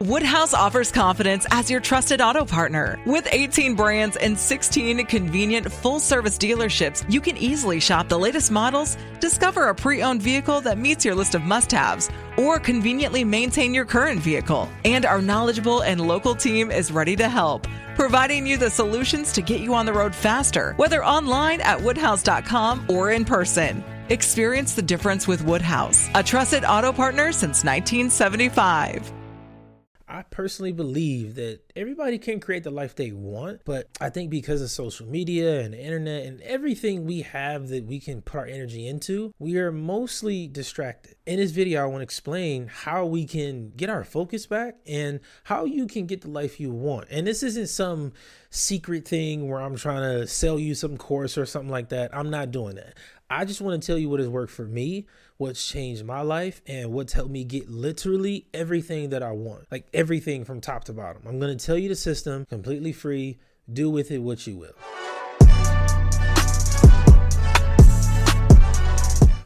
Woodhouse offers confidence as your trusted auto partner. With 18 brands and 16 convenient full service dealerships, you can easily shop the latest models, discover a pre owned vehicle that meets your list of must haves, or conveniently maintain your current vehicle. And our knowledgeable and local team is ready to help, providing you the solutions to get you on the road faster, whether online at woodhouse.com or in person. Experience the difference with Woodhouse, a trusted auto partner since 1975. I personally believe that everybody can create the life they want, but I think because of social media and the internet and everything we have that we can put our energy into, we are mostly distracted. In this video, I want to explain how we can get our focus back and how you can get the life you want. And this isn't some secret thing where I'm trying to sell you some course or something like that. I'm not doing that. I just want to tell you what has worked for me, what's changed my life, and what's helped me get literally everything that I want. Like everything from top to bottom. I'm going to tell you the system completely free. Do with it what you will.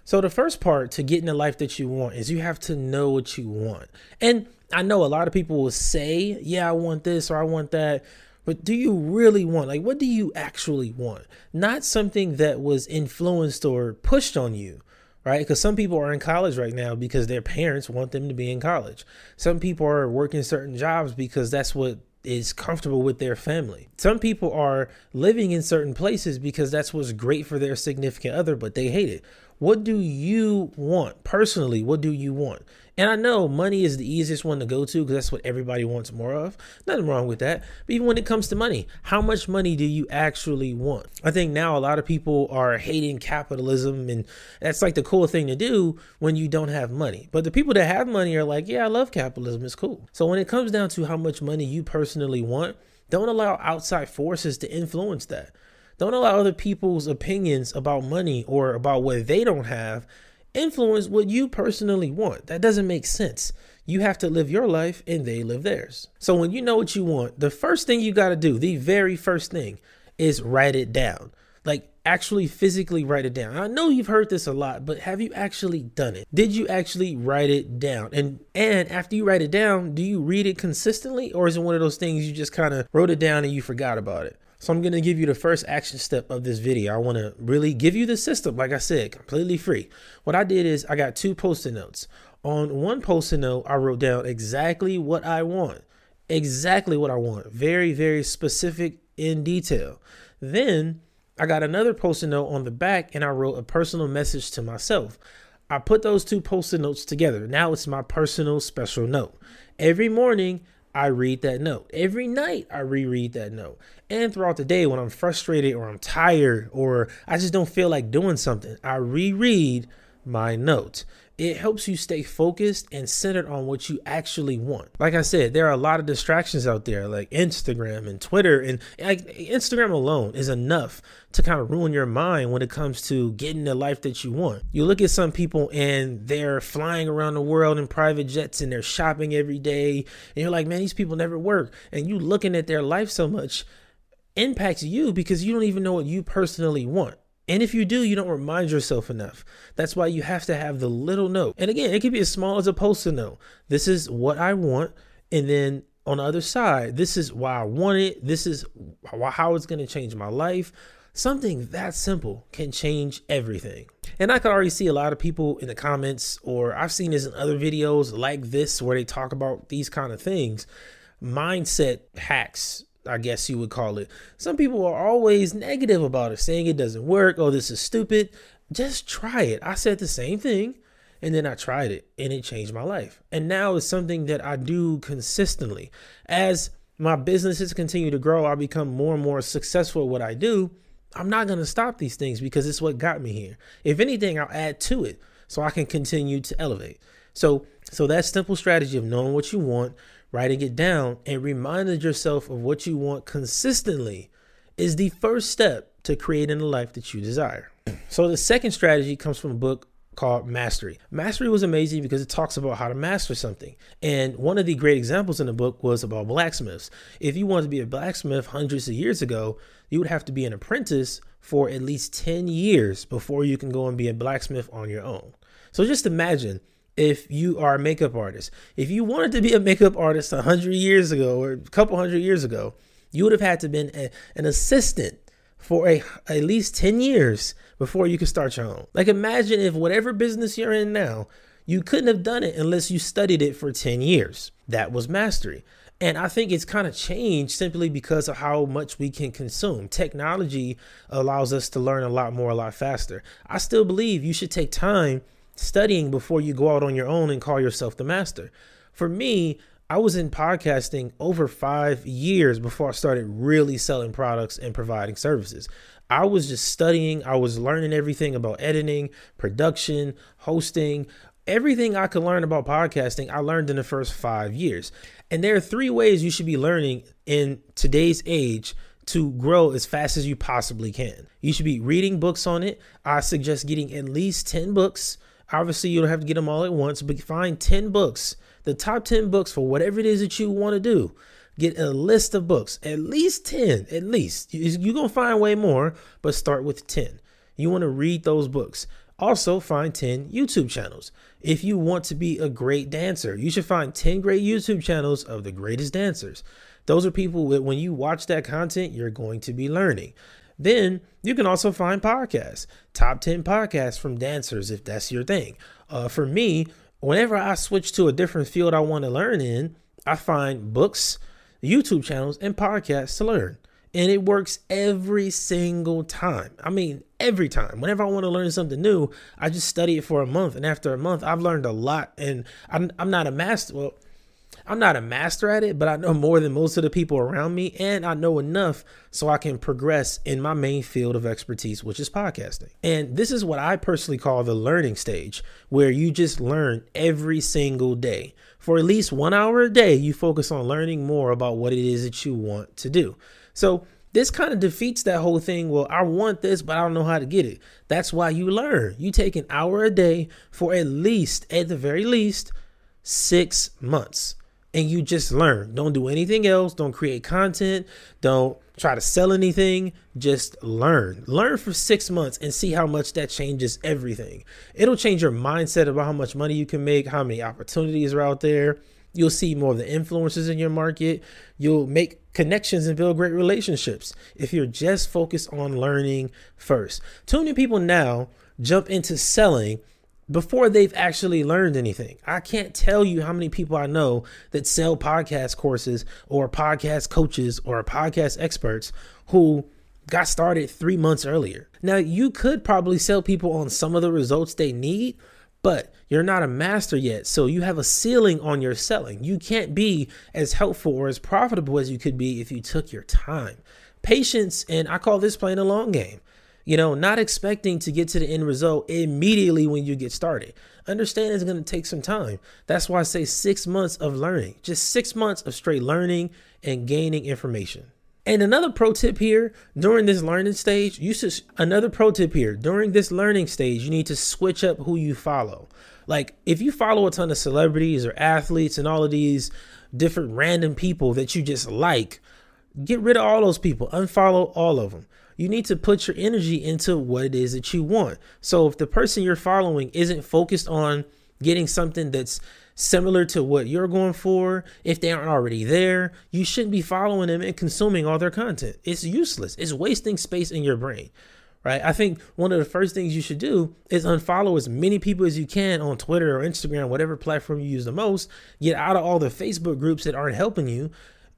So, the first part to getting the life that you want is you have to know what you want. And I know a lot of people will say, Yeah, I want this or I want that but do you really want like what do you actually want not something that was influenced or pushed on you right because some people are in college right now because their parents want them to be in college some people are working certain jobs because that's what is comfortable with their family. Some people are living in certain places because that's what's great for their significant other, but they hate it. What do you want personally? What do you want? And I know money is the easiest one to go to because that's what everybody wants more of. Nothing wrong with that. But even when it comes to money, how much money do you actually want? I think now a lot of people are hating capitalism, and that's like the cool thing to do when you don't have money. But the people that have money are like, yeah, I love capitalism. It's cool. So when it comes down to how much money you personally want, don't allow outside forces to influence that. Don't allow other people's opinions about money or about what they don't have influence what you personally want. That doesn't make sense. You have to live your life and they live theirs. So when you know what you want, the first thing you got to do, the very first thing is write it down. Like actually physically write it down. I know you've heard this a lot, but have you actually done it? Did you actually write it down? And and after you write it down, do you read it consistently or is it one of those things you just kind of wrote it down and you forgot about it? So I'm going to give you the first action step of this video. I want to really give you the system, like I said, completely free. What I did is I got two post-it notes. On one post-it note, I wrote down exactly what I want. Exactly what I want. Very, very specific in detail. Then I got another post-it note on the back and I wrote a personal message to myself. I put those two post-it notes together. Now it's my personal special note. Every morning, I read that note. Every night I reread that note. And throughout the day when I'm frustrated or I'm tired or I just don't feel like doing something, I reread my note it helps you stay focused and centered on what you actually want. Like I said, there are a lot of distractions out there, like Instagram and Twitter, and like Instagram alone is enough to kind of ruin your mind when it comes to getting the life that you want. You look at some people and they're flying around the world in private jets and they're shopping every day, and you're like, man, these people never work. And you looking at their life so much impacts you because you don't even know what you personally want. And if you do, you don't remind yourself enough. That's why you have to have the little note. And again, it can be as small as a post-it note. This is what I want. And then on the other side, this is why I want it. This is how it's going to change my life. Something that simple can change everything. And I can already see a lot of people in the comments, or I've seen this in other videos like this where they talk about these kind of things mindset hacks I guess you would call it. Some people are always negative about it, saying it doesn't work. Oh, this is stupid. Just try it. I said the same thing and then I tried it and it changed my life. And now it's something that I do consistently. As my businesses continue to grow, I become more and more successful at what I do. I'm not going to stop these things because it's what got me here. If anything, I'll add to it so I can continue to elevate. So, so that simple strategy of knowing what you want, writing it down and reminding yourself of what you want consistently is the first step to creating the life that you desire. So the second strategy comes from a book called Mastery. Mastery was amazing because it talks about how to master something. And one of the great examples in the book was about blacksmiths. If you wanted to be a blacksmith hundreds of years ago, you would have to be an apprentice for at least 10 years before you can go and be a blacksmith on your own. So just imagine if you are a makeup artist. If you wanted to be a makeup artist 100 years ago or a couple hundred years ago, you would have had to been a, an assistant for a at least 10 years before you could start your own. Like imagine if whatever business you're in now, you couldn't have done it unless you studied it for 10 years. That was mastery. And I think it's kind of changed simply because of how much we can consume. Technology allows us to learn a lot more, a lot faster. I still believe you should take time studying before you go out on your own and call yourself the master. For me, I was in podcasting over five years before I started really selling products and providing services. I was just studying, I was learning everything about editing, production, hosting, everything I could learn about podcasting, I learned in the first five years. And there are three ways you should be learning in today's age to grow as fast as you possibly can. You should be reading books on it. I suggest getting at least 10 books. Obviously, you don't have to get them all at once, but find 10 books, the top 10 books for whatever it is that you want to do. Get a list of books, at least 10, at least. You're going to find way more, but start with 10. You want to read those books. Also, find 10 YouTube channels. If you want to be a great dancer, you should find 10 great YouTube channels of the greatest dancers. Those are people that when you watch that content, you're going to be learning. Then you can also find podcasts, top 10 podcasts from dancers, if that's your thing. Uh, for me, whenever I switch to a different field I want to learn in, I find books, YouTube channels, and podcasts to learn and it works every single time. I mean, every time. Whenever I want to learn something new, I just study it for a month, and after a month, I've learned a lot. And I'm I'm not a master. Well, I'm not a master at it, but I know more than most of the people around me, and I know enough so I can progress in my main field of expertise, which is podcasting. And this is what I personally call the learning stage, where you just learn every single day. For at least one hour a day, you focus on learning more about what it is that you want to do. So this kind of defeats that whole thing. Well, I want this, but I don't know how to get it. That's why you learn. You take an hour a day for at least, at the very least, six months. And you just learn. Don't do anything else. Don't create content. Don't try to sell anything. Just learn. Learn for six months and see how much that changes everything. It'll change your mindset about how much money you can make, how many opportunities are out there You'll see more of the influencers in your market. You'll make connections and build great relationships if you're just focused on learning first. Too many people now jump into selling before they've actually learned anything. I can't tell you how many people I know that sell podcast courses or podcast coaches or podcast experts who got started three months earlier. Now, you could probably sell people on some of the results they need, but you're not a master yet. So you have a ceiling on your selling. You can't be as helpful or as profitable as you could be if you took your time. Patience, and I call this playing a long game. You know, not expecting to get to the end result immediately when you get started. Understand it's going to take some time. That's why I say six months of learning, just six months of straight learning and gaining information. And another pro tip here during this learning stage, you should another pro tip here during this learning stage, you need to switch up who you follow. Like if you follow a ton of celebrities or athletes and all of these different random people that you just like, get rid of all those people, unfollow all of them. You need to put your energy into what it is that you want. So if the person you're following isn't focused on getting something that's similar to what you're going for, if they aren't already there, you shouldn't be following them and consuming all their content. It's useless. It's wasting space in your brain. Right? I think one of the first things you should do is unfollow as many people as you can on Twitter or Instagram, whatever platform you use the most. Get out of all the Facebook groups that aren't helping you.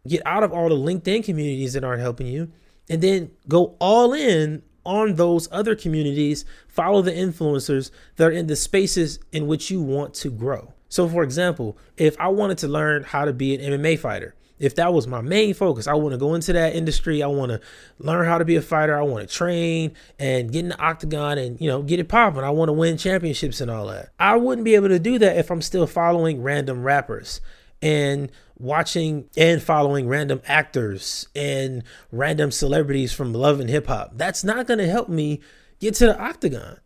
Get out of all the LinkedIn communities that aren't helping you. And then go all in on those other communities. Follow the influencers that are in the spaces in which you want to grow. So, for example, if I wanted to learn how to be an MMA fighter, if that was my main focus, I want to go into that industry. I want to learn how to be a fighter. I want to train and get in the octagon and, you know, get it popping. I want to win championships and all that. I wouldn't be able to do that if I'm still following random rappers and watching and following random actors and random celebrities from love and hip hop. That's not going to help me get to the octagon.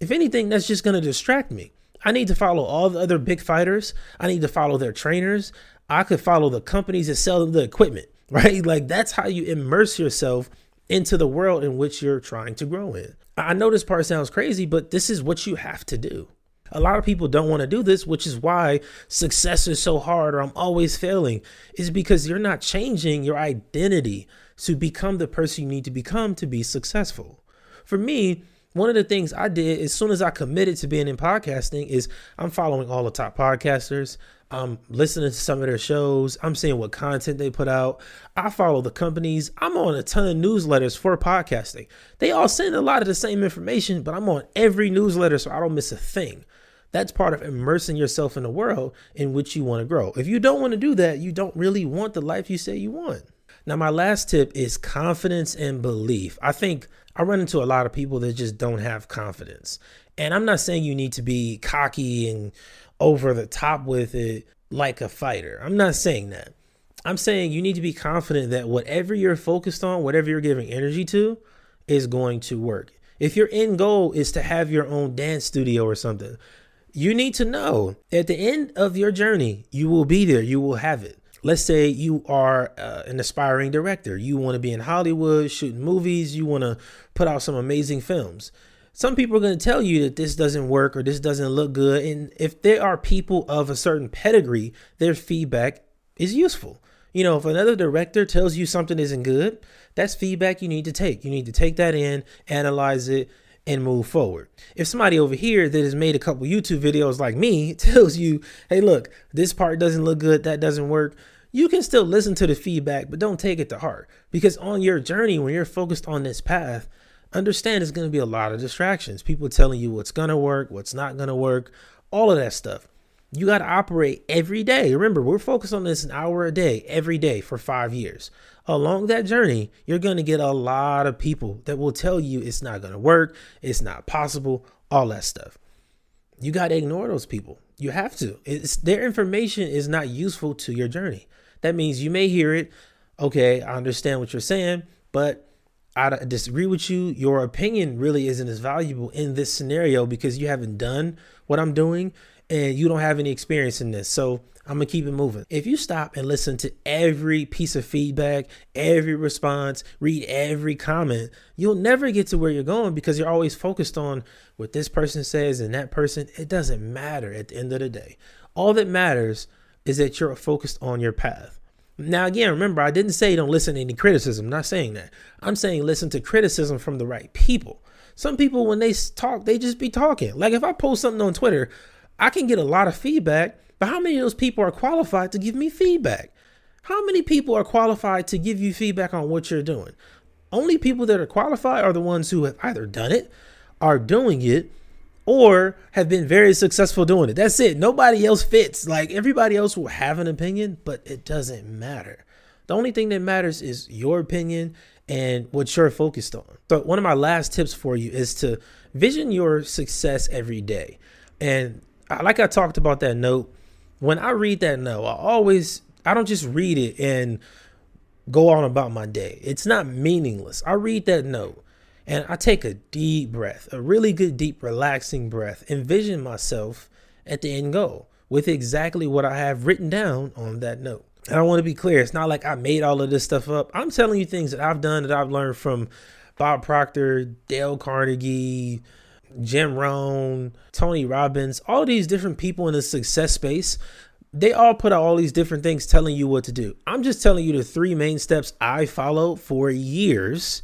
If anything, that's just going to distract me. I need to follow all the other big fighters. I need to follow their trainers. I could follow the companies that sell them the equipment, right? Like that's how you immerse yourself into the world in which you're trying to grow in. I know this part sounds crazy, but this is what you have to do. A lot of people don't want to do this, which is why success is so hard or I'm always failing, is because you're not changing your identity to become the person you need to become to be successful. For me, one of the things I did as soon as I committed to being in podcasting is I'm following all the top podcasters. I'm listening to some of their shows. I'm seeing what content they put out. I follow the companies. I'm on a ton of newsletters for podcasting. They all send a lot of the same information, but I'm on every newsletter so I don't miss a thing. That's part of immersing yourself in the world in which you want to grow. If you don't want to do that, you don't really want the life you say you want. Now, my last tip is confidence and belief. I think I run into a lot of people that just don't have confidence. And I'm not saying you need to be cocky and over the top with it like a fighter. I'm not saying that. I'm saying you need to be confident that whatever you're focused on, whatever you're giving energy to, is going to work. If your end goal is to have your own dance studio or something, you need to know at the end of your journey, you will be there, you will have it. Let's say you are uh, an aspiring director, you want to be in Hollywood shooting movies, you want to put out some amazing films some people are going to tell you that this doesn't work or this doesn't look good. And if there are people of a certain pedigree, their feedback is useful. You know, if another director tells you something isn't good, that's feedback you need to take. You need to take that in, analyze it, and move forward. If somebody over here that has made a couple YouTube videos like me tells you, hey, look, this part doesn't look good, that doesn't work, you can still listen to the feedback, but don't take it to heart. Because on your journey, when you're focused on this path, understand it's going to be a lot of distractions. People telling you what's going to work, what's not going to work, all of that stuff. You got to operate every day. Remember, we're focused on this an hour a day, every day for five years. Along that journey, you're going to get a lot of people that will tell you it's not going to work, it's not possible, all that stuff. You got to ignore those people. You have to. It's their information is not useful to your journey. That means you may hear it. Okay, I understand what you're saying, but I disagree with you. Your opinion really isn't as valuable in this scenario because you haven't done what I'm doing and you don't have any experience in this. So I'm gonna keep it moving. If you stop and listen to every piece of feedback, every response, read every comment, you'll never get to where you're going because you're always focused on what this person says and that person. It doesn't matter at the end of the day. All that matters is that you're focused on your path. Now, again, remember, I didn't say don't listen to any criticism. I'm not saying that. I'm saying listen to criticism from the right people. Some people, when they talk, they just be talking. Like if I post something on Twitter, I can get a lot of feedback, but how many of those people are qualified to give me feedback? How many people are qualified to give you feedback on what you're doing? Only people that are qualified are the ones who have either done it, are doing it, or have been very successful doing it. That's it. Nobody else fits. Like everybody else will have an opinion, but it doesn't matter. The only thing that matters is your opinion and what you're focused on. So, one of my last tips for you is to vision your success every day. And like I talked about that note, when I read that note, I always, I don't just read it and go on about my day. It's not meaningless. I read that note and I take a deep breath, a really good, deep, relaxing breath, envision myself at the end goal with exactly what I have written down on that note. And I want to be clear, it's not like I made all of this stuff up. I'm telling you things that I've done that I've learned from Bob Proctor, Dale Carnegie, Jim Rohn, Tony Robbins, all these different people in the success space. They all put out all these different things telling you what to do. I'm just telling you the three main steps I followed for years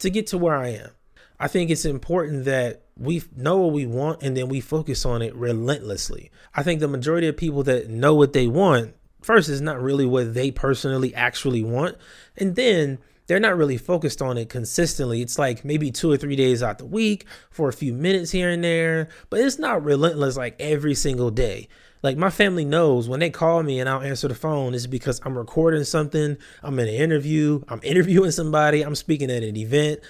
to get to where I am. I think it's important that we know what we want and then we focus on it relentlessly. I think the majority of people that know what they want, first, is not really what they personally actually want. And then they're not really focused on it consistently. It's like maybe two or three days out the week for a few minutes here and there, but it's not relentless like every single day. Like my family knows when they call me and I'll answer the phone, it's because I'm recording something, I'm in an interview, I'm interviewing somebody, I'm speaking at an event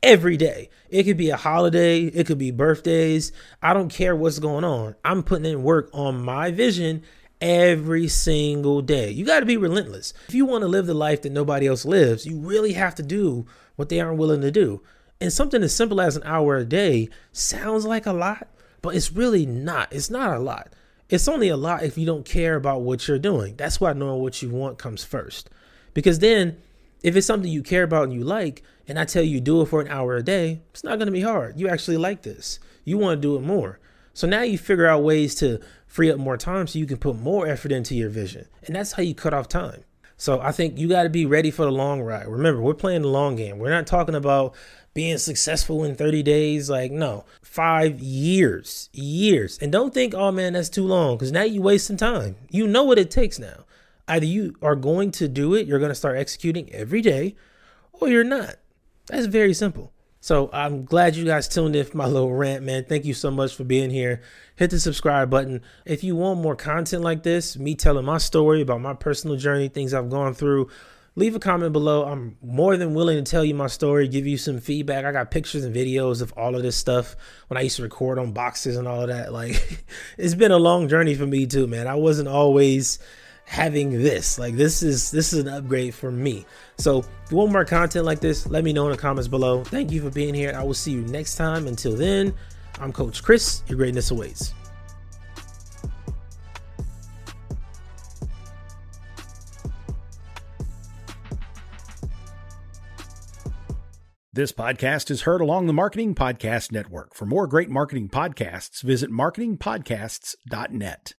every day. It could be a holiday, it could be birthdays. I don't care what's going on. I'm putting in work on my vision every single day. You got to be relentless. If you want to live the life that nobody else lives, you really have to do what they aren't willing to do. And something as simple as an hour a day sounds like a lot, but it's really not. It's not a lot. It's only a lot if you don't care about what you're doing. That's why knowing what you want comes first. Because then, if it's something you care about and you like, and I tell you do it for an hour a day, it's not going to be hard. You actually like this. You want to do it more. So now you figure out ways to free up more time so you can put more effort into your vision. And that's how you cut off time. So I think you got to be ready for the long ride. Remember, we're playing the long game. We're not talking about being successful in 30 days. Like, no, five years, years. And don't think, oh man, that's too long because now you're wasting time. You know what it takes now. Either you are going to do it, you're going to start executing every day, or you're not. That's very simple. So I'm glad you guys tuned in for my little rant, man. Thank you so much for being here. Hit the subscribe button. If you want more content like this, me telling my story about my personal journey, things I've gone through, leave a comment below. I'm more than willing to tell you my story, give you some feedback. I got pictures and videos of all of this stuff when I used to record on boxes and all of that. Like, it's been a long journey for me too, man. I wasn't always having this. Like this is this is an upgrade for me. So if you want more content like this, let me know in the comments below. Thank you for being here. I will see you next time. Until then, I'm Coach Chris. Your greatness awaits. This podcast is heard along the Marketing Podcast Network. For more great marketing podcasts, visit marketingpodcasts.net.